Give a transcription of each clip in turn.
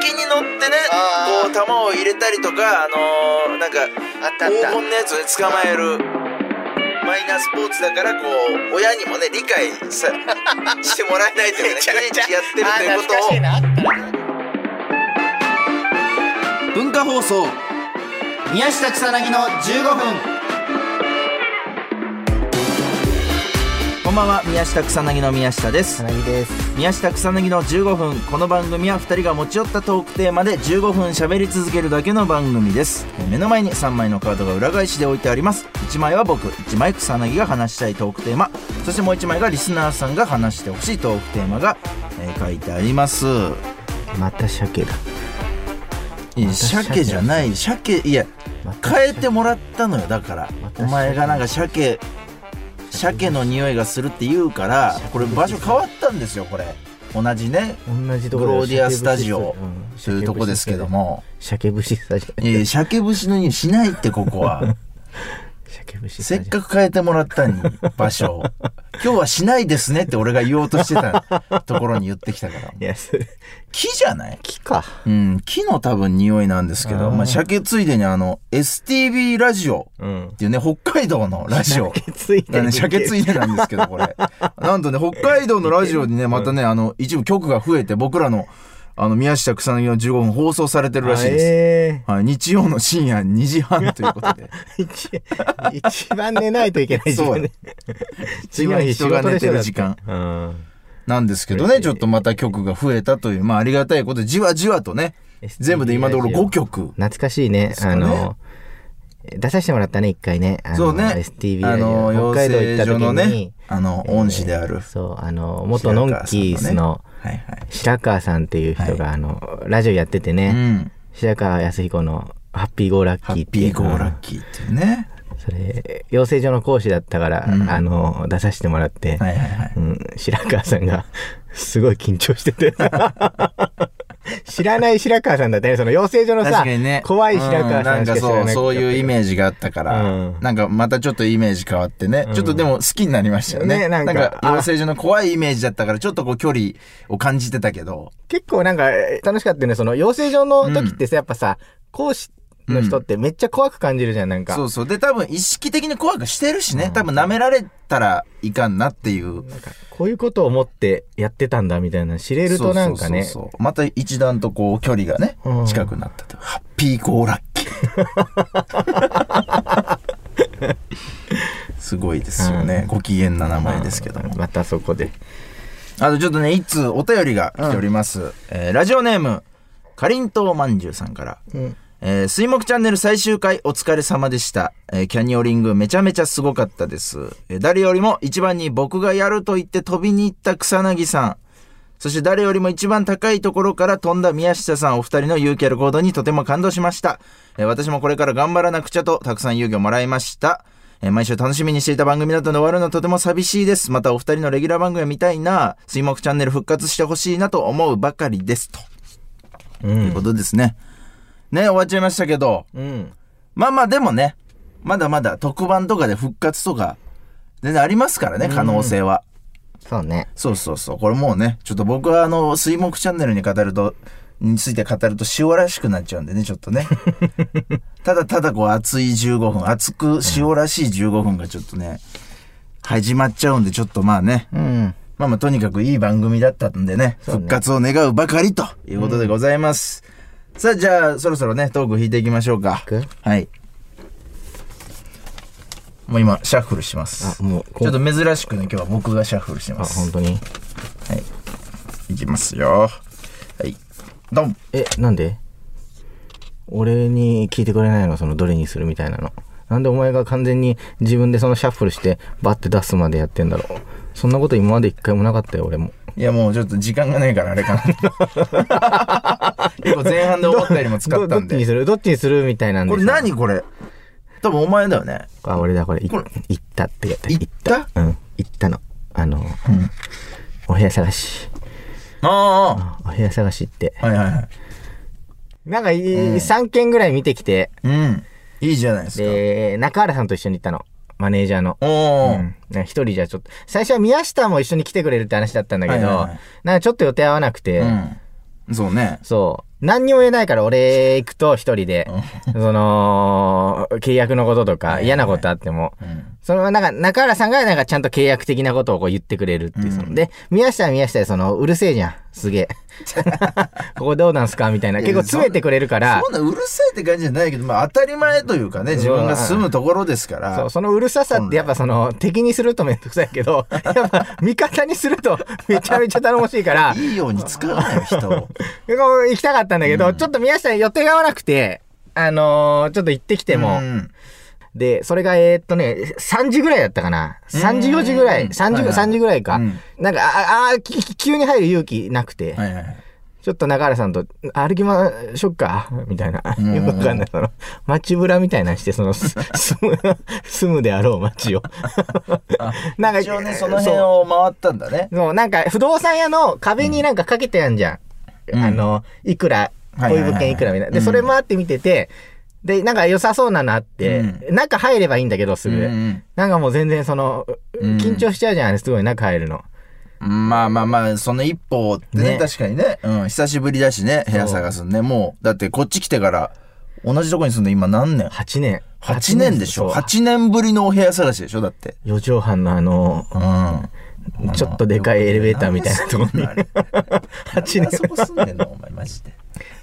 先に乗ってねこう球を入れたりとかあのーなんか黄金のやつをね捕まえるマイナースポーツだからこう親にもね理解さ してもらえないというかね毎日やってるということを。文化放送宮下草薙の15分こんばんは宮下草薙の宮下です。です。宮下草薙の15分。この番組は2人が持ち寄ったトークテーマで15分喋り続けるだけの番組です。目の前に3枚のカードが裏返しで置いてあります。1枚は僕1枚草薙が話したいトークテーマ。そしてもう1枚がリスナーさんが話してほしいトークテーマが、えー書いてあります。また鮭だ。いや鮭鮭じゃない。鮭いやまた変えてもらったのよ。だからまたお前がなんか鮭鮭の匂いがするって言うからこれ場所変わったんですよこれ。同じね同じところグローディアスタジオというとこですけども。鮭節スタジオいや鮭節の匂いしないってここは。鮭節スせっかく変えてもらったに場所を今日はしないですねって俺が言おうとしてたところに言ってきたから。木じゃない？木か。うん木の多分匂いなんですけどまあ鮭ついでにあの STV ラジオうん。っていうね北海道のラジオ。鮭ついてだね、鮭ついでなんですけど、これ。なんとね、北海道のラジオにね、またね、あの、一部曲が増えて、僕らの、あの、宮下草薙の15分放送されてるらしいです。えはい、日曜の深夜2時半ということで。ー 一一番寝ないといけない時間。ね一番人が寝てる時間。うん。なんですけどね、ちょっとまた曲が増えたという、まあありがたいこと。で、じわじわとね、全部で今のところ5曲。懐かしいね。あの出させてもらったね一回ね。あのそうね。STV あの、養北海道行った時に。ね、あの、恩師である。そうあの元ノンキースのはいはい。白川さんっていう人が、あのラジオやっててうね、ん。白川康彦の「ハッピーゴーラッハッキー」っていうピーゴーラッキーっていうね。それ養成所の講師だったから、うんあの出させてもらって、はいはいはい。うん、白川さんがすごい緊張してて 知らない白川さんだったね。その養成所のさ、ね。怖い白川さんしか知らなうなんかそう、くそういうイメージがあったから、うん。なんかまたちょっとイメージ変わってね、ちょっとでも好きになりましたよね。ねなんかあ養成所の怖いイメージだったから、ちょっとこう距離を感じてたけど、結構なんかえー楽しかったよね。その養成所の時ってさ、やっぱさ講師の人ってめっちゃ怖く感じるじゃんなんか、そうそう。で、多分意識的に怖くしてるしね、多分舐められたらいかんなっていう。なんかこういうことを思ってやってたんだみたいな知れるとなんかねそうそうそうまた一段とこう距離がね、うん近くなったと。ハッピーゴーラッキー。すごいですよね。ご機嫌な名前ですけども。またそこであとちょっとね、一通お便りが来ております。えーラジオネーム、かりんとうまんじゅうさんから。うんえー水木チャンネル最終回お疲れ様でした。えーキャニオリングめちゃめちゃすごかったです。えー誰よりも一番に僕がやると言って飛びに行った草薙さん。そして誰よりも一番高いところから飛んだ宮下さんお二人の勇気ある行動にとても感動しました。えー私もこれから頑張らなくちゃとたくさん勇気をもらいました。えー毎週楽しみにしていた番組だったので終わるのとても寂しいです。またお二人のレギュラー番組を見たいな。水木チャンネル復活してほしいなと思うばかりです。とういうんことですね。ね、終わっちゃいましたけど。うんまあまあでもね、まだまだ特番とかで復活とか、全然ありますからね、可能性は。そうねそうそうそう。これもうね、ちょっと僕はあの、水木チャンネルに語ると、について語ると塩らしくなっちゃうんでね、ちょっとね。ただただこう熱い15分、熱く塩らしい15分がちょっとね、始まっちゃうんで、ちょっとまあね、うんまあまあとにかくいい番組だったんでね、ね復活を願うばかりということでございます。さあ、じゃあそろそろね、トーク引いていきましょうか。く？はい。もう今、シャッフルします。あもうちょっと珍しくね、今日は僕がシャッフルします。本当に？はい。いきますよ。はい。ドン。えなんで？俺に聞いてくれないの？そのどれにするみたいなのなんでお前が完全に自分でそのシャッフルしてバッて出すまでやってんだろうそんなこと今まで一回もなかったよ俺もいや、もうちょっと時間がないからあれかな。結構前半で思ったよりも使ったんどどっちにで。する？どっちにする？みたいなんでこれさ何これ？多分お前だよね。あ俺だこれ。いこれ。行ったってやった？行った。うん。行ったの。あの、お部屋探し。あお部屋探しって。あ。はいはいはい。なんかい、3軒ぐらい見てきて。うん。いいじゃないですか。で中原さんと一緒に行ったのマネージャーのおー。うん、人じゃちょっと最初は宮下も一緒に来てくれるって話だったんだけど、はいはいはいなんかちょっと予定合わなくて、うん。そうね。そ何にも言えないから俺行くと一人で、その、契約のこととか嫌なことあっても、そのなんか中原さんがなんかちゃんと契約的なことをこう言ってくれるっていう、そので、宮下は宮下でその、うるせえじゃん。すげえ。ここどうなんすかみたいな。結構詰めてくれるからそ、んなうるせえって感じじゃないけど、まあ当たり前というかね、自分が住むところですから。そう、そのうるささってやっぱその、敵にするとめんどくさいけど、やっぱ味方にするとめちゃめちゃ頼もしいから、いいように使うなよ、人を。行きたかったんだけど、ちょっと宮下に予定が合わなくて、あのーちょっと行ってきても、うんで、それがえーっとね、3時ぐらいだったかな。3時4時ぐらい、3時、はいはい3時ぐらいか。うんなんか、ああ、き急に入る勇気なくて、はいはいはい。ちょっと中原さんと歩きましょっか？みたいな。よくわかんない。その、街ぶらみたいなのして、その、す住む、住むであろう街を。なんか一応ね、その辺を回ったんだね。そう、なんか不動産屋の壁になんかかけてやんじゃん。うんあの、いくら、こうはいはいはいいう物件いくらみたいな。で、うんそれもあって見てて、で、なんか良さそうなのあって、う中入ればいいんだけど、すぐ。うんなんかもう全然その、うん緊張しちゃうじゃん、すごい中入るの。まあまあまあ、その一歩ってね、ね確かにね、うん、久しぶりだしね、部屋探すね。もう、だってこっち来てから、同じとこに住んで今何年？8年。?8 年でしょ？そう ?8 年ぶりのお部屋探しでしょ？だって。四畳半のあの、うん。ちょっとでかいエレベーターみたいなところに。なんで8年。そこ住んでんの？お前マジで。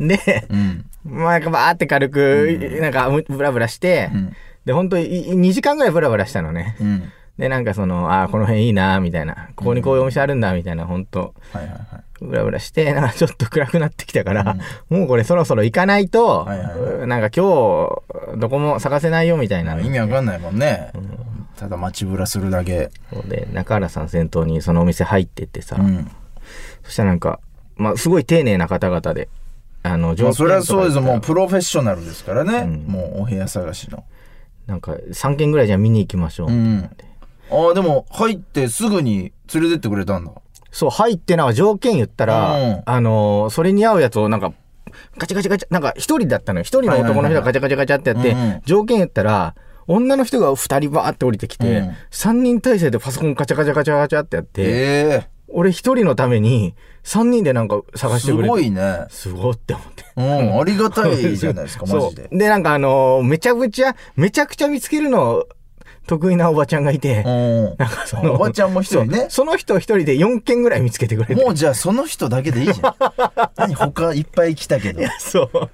で、うん。まあ、なんかバーって軽く、なんかブラブラして、んで、本当に2時間ぐらいブラブラしたのね。うん。で、なんかその、ああ、この辺いいな、みたいな。ここにこういうお店あるんだ、みたいな、本当はいはいはい。ブラブラして、なんかちょっと暗くなってきたから、もうこれそろそろ行かないと、はいはいなんか今日、どこも探せないよ、みたいな。意味わかんないもんね。ただ街ぶらするだけ。そうで、中原さん先頭にそのお店入ってってさ、うん。そしたらなんか、まあ、すごい丁寧な方々で、あの、まあ、それはそうです。もうプロフェッショナルですからね。うんもうお部屋探しの。なんか、3軒ぐらいじゃあ見に行きましょう。うん。ああ、でも入ってすぐに連れてってくれたんだ。そう、入ってな条件言ったら、うんあのーそれに合うやつをなんか、ガチャガチャガチャ、なんか一人だったのよ。一人の男の人がガチャガチャガチャってやって、条件言ったら、女の人が二人バーって降りてきて、うん三人体制でパソコンガチャガチャガチャガチャってやって、え俺一人のために三人でなんかえ探してすくれて。ごいね。すごいって思って。うん、ありがたいじゃないですか、マジでそ。う。で、なんかあのーめちゃくちゃ、めちゃくちゃ見つけるの得意なおばちゃんがいて、うん。なんかその、おばちゃんも一人ねその人一人で4件ぐらい見つけてくれて。もうじゃあその人だけでいいじゃん。何他いっぱい来たけど。そう。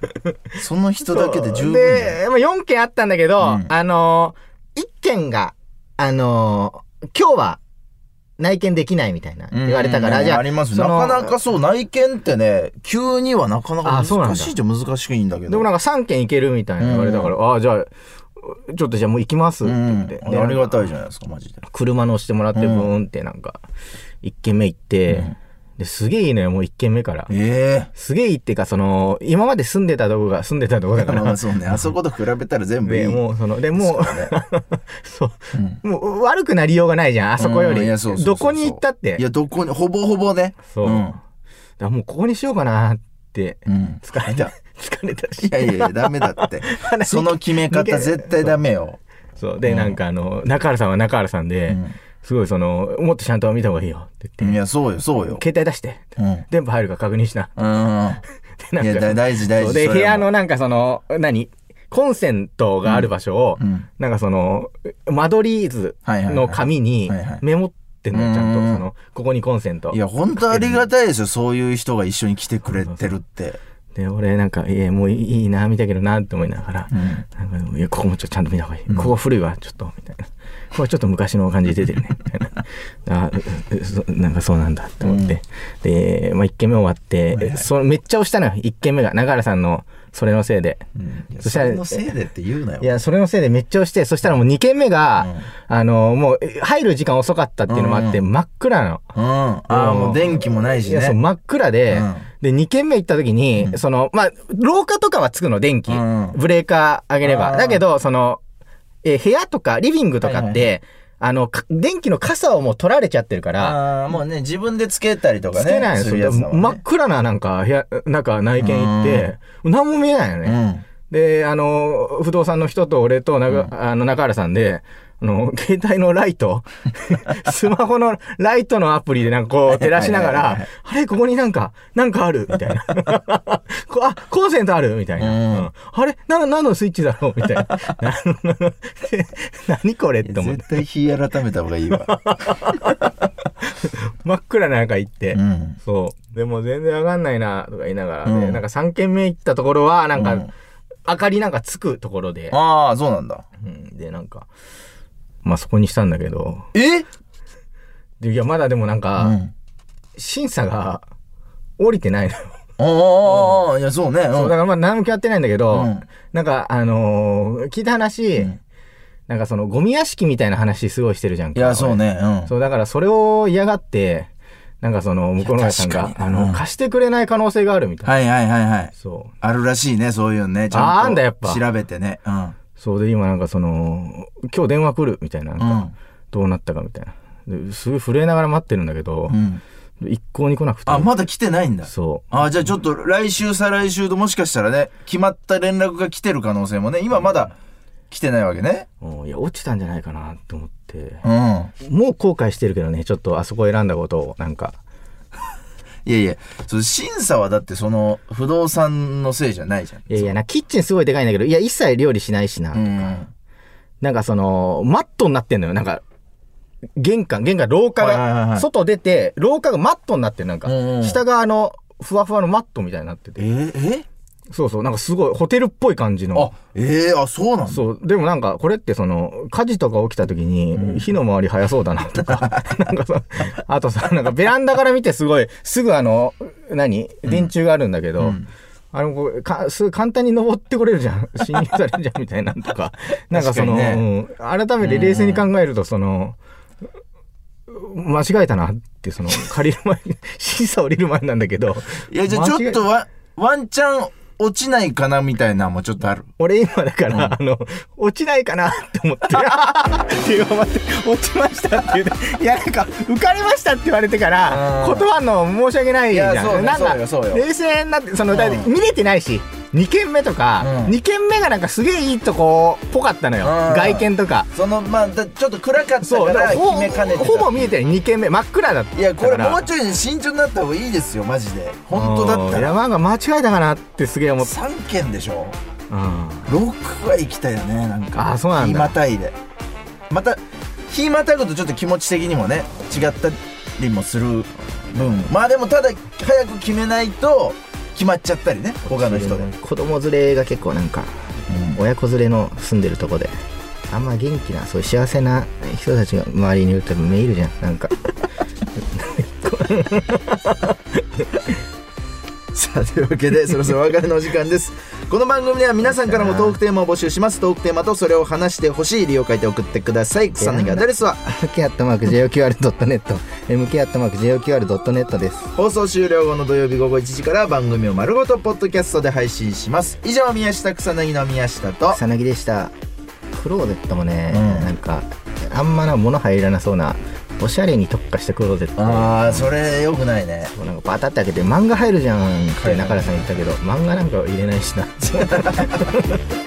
その人だけで十分でまあ、4件あったんだけど、うんあのー、1件が、あのー今日は内見できないみたいな言われたから、うんじゃあ、あります。なかなかそう、内見ってね、急にはなかなか難しいじゃ難しいんだけど。でもなんか3件いけるみたいな言われたから、ああ、じゃあ、ちょっとじゃあもう行きますってうん言って。でありがたいじゃないですか、マジで。車乗してもらって、ブーンってなんか、1軒目行って、で、すげえいいのよ、もう1軒目から。えすげえいいっていうか、その、今まで住んでたとこが、住んでたとこだえから、まあそうね、あそこと比べたら全部いい。で、もう、その、で、もう、そう、もう悪くなりようがないじゃん、あそこより。どこに行ったって。いや、どこに、ほぼほぼね。そう。うんだからもうここにしようかなって、うん。疲れた。疲れたし。いやいやいや、ダメだって。その決め方絶対ダメよ。そう。で、なんかあの、中原さんは中原さんで、んすごいその、もっとちゃんと見た方がいいよって言って、いや、そうよ、そうよ。携帯出して、うん。電波入るか確認しな。うん。いやだ大事大事で、部屋のなんかその、何？コンセントがある場所を、うんなんかその、間取り図の紙にメモってんのよ、ちゃんと。うんその、ここにコンセント。いや、本当ありがたいですよ。そういう人が一緒に来てくれてるって。で、俺なんか、いや、もういいな、見たけどな、って思いながら、んなんか、いや、ここもちょっとちゃんと見た方がいい。ここ古いわ、ちょっと、みたいな。ここはちょっと昔の感じ出てるね、みたいな。あなんかそうなんだって思って。で、まあ、一件目終わって、そのめっちゃ押したのよ、一件目が。長原さんの、それのせいで。いやそしたらそれのせいでって言うなよ。いや、それのせいでめっちゃ押して、そしたらもう2軒目が、あの、もう、入る時間遅かったっていうのもあって、真っ暗なの。うん。ああ、もう電気もないしいや、そう、ね。真っ暗で、うんで、2軒目行った時に、その、まあ、廊下とかはつくの、電気。うんブレーカー上げれば。だけど、その、えー部屋とか、リビングとかって、はいはあの、か電気の傘をもう取られちゃってるから、ああ、もうね、自分でつけたりとかね。つけないのするやつだもんね真っ暗ななんか、部屋、なんか内見行って、何も見えないのね。うん。で、あの、不動産の人と俺となが、あの、中原さんで、あの、携帯のライト、スマホのライトのアプリでなんかこう照らしながら、あれここになんか、なんかある？みたいな。こあ、コンセントある？みたいな。うんうんあれ？な、何のスイッチだろ？うみたいな。な何これって思って。絶対日改めた方がいいわ。真っ暗な中行って。うん。そう。でも全然わかんないな、とか言いながらね、うんなんか3軒目行ったところは、なんか、うん明かりなんかつくところで、ああ、そうなんだ。うん、で、なんか、まあそこにしたんだけど、え？でいや、まだでもなんうか、ん。審査が降りてないのよ。ああ、いや、そうね。そううだからまあ何も決まってないんだけど、うんなんか、あのー聞いた話、んなんかそのゴミ屋敷みたいな話すごいしてるじゃんか。いや、そうね。うん。そう、だからそれを嫌がって、なんかその、向こうの親さんが、あの、うん貸してくれない可能性があるみたいな。はいはいはいはい。そう。あるらしいね、そういうのね。ちゃんと。ああんだやっぱ調べてね。うん。そうで、今なんかその、今日電話来るみたいな、なんかうんどうなったかみたいな。ですごい震えながら待ってるんだけどう、ん。一向に来なくて。あ、まだ来てないんだ。そあじゃあちょっと来週再来週ともしかしたらね決まった連絡が来てる可能性もね今まだ来てないわけねう。うんいや、落ちたんじゃないかなって思って。うんもう後悔してるけどね、ちょっとあそこ選んだことを、なんか。いやいやその審査はだってその不動産のせいじゃないじゃんいやいやな、キッチンすごいでかいんだけど、いや、一切料理しないしな。うんなんかその、マットになってんのよ。なんか、玄関、玄関、廊下が、い外出て、廊下がマットになってる。なんか下があの、ふわふわのマットみたいになってて。えー、そうそう、なんかすごい、ホテルっぽい感じえのあ。えー、あそうなんだそう。でもなんか、これってその、火事とか起きた時に、火の回り早そうだなとか、なんかさ、あとさ、なんかベランダから見てすごい、すぐあの、何？電柱があるんだけど、うんあの、こうか、すぐ簡単に登ってこれるじゃん。侵入されるじゃん、みたいなのとか。なんかその、確かにうん改めて冷静に考えると、その、間違えたなって、その、借りる前に、審査降りる前なんだけど。いやじゃあちょっとワワンチャン落ちないかなみたいなのもちょっとある。俺今だから、あの、落ちないかなって思って、っていう待って、落ちましたって言って、いやなんか、受かりましたって言われてから、うん。断るの申し訳ないじゃやそうねなんかそうよそうよ。冷静になって、その、だっ見れてないし、2軒目とか、うん2軒目がなんかすげえいいとこっぽかったのよ。うん外見とか。そのまあだちょっと暗かったから決めかねてたほぼ見えてない、2軒目。真っ暗だった。いやこれもうちょいね慎重になった方がいいですよマジで本当だったいや、らなんか間違えたかなってすげえ思った。3件でしょうん。6は行きたいよねなんかあそうなんだ日またいでまた日またぐとちょっと気持ち的にもね違ったりもする分まあでもただ早く決めないと決まっちゃったりね他の人で、子供連れが結構なんか、親子連れの住んでるとこで。あんま元気なそういう幸せな人たちが周りにいると目いるじゃん。なんか。さあというわけでそろそろお別れのお時間ですこの番組では皆さんからもトークテーマを募集します。トークテーマとそれを話してほしい理由を書いて送ってください。草薙アドレスは？MK アットマーク JOQR.net MK アットマーク JOQR.net です。放送終了後の土曜日午後1時から番組を丸ごとポッドキャストで配信します。以上宮下草薙の宮下と。草薙でした。クローゼットもね、うん。なんかあんまな物入らなそうなおしゃれに特化したクローゼット。ああそれよくないね。そうなんかバタって開けて漫画入るじゃんって中原さん言ったけど漫画なんか入れないしな